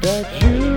that you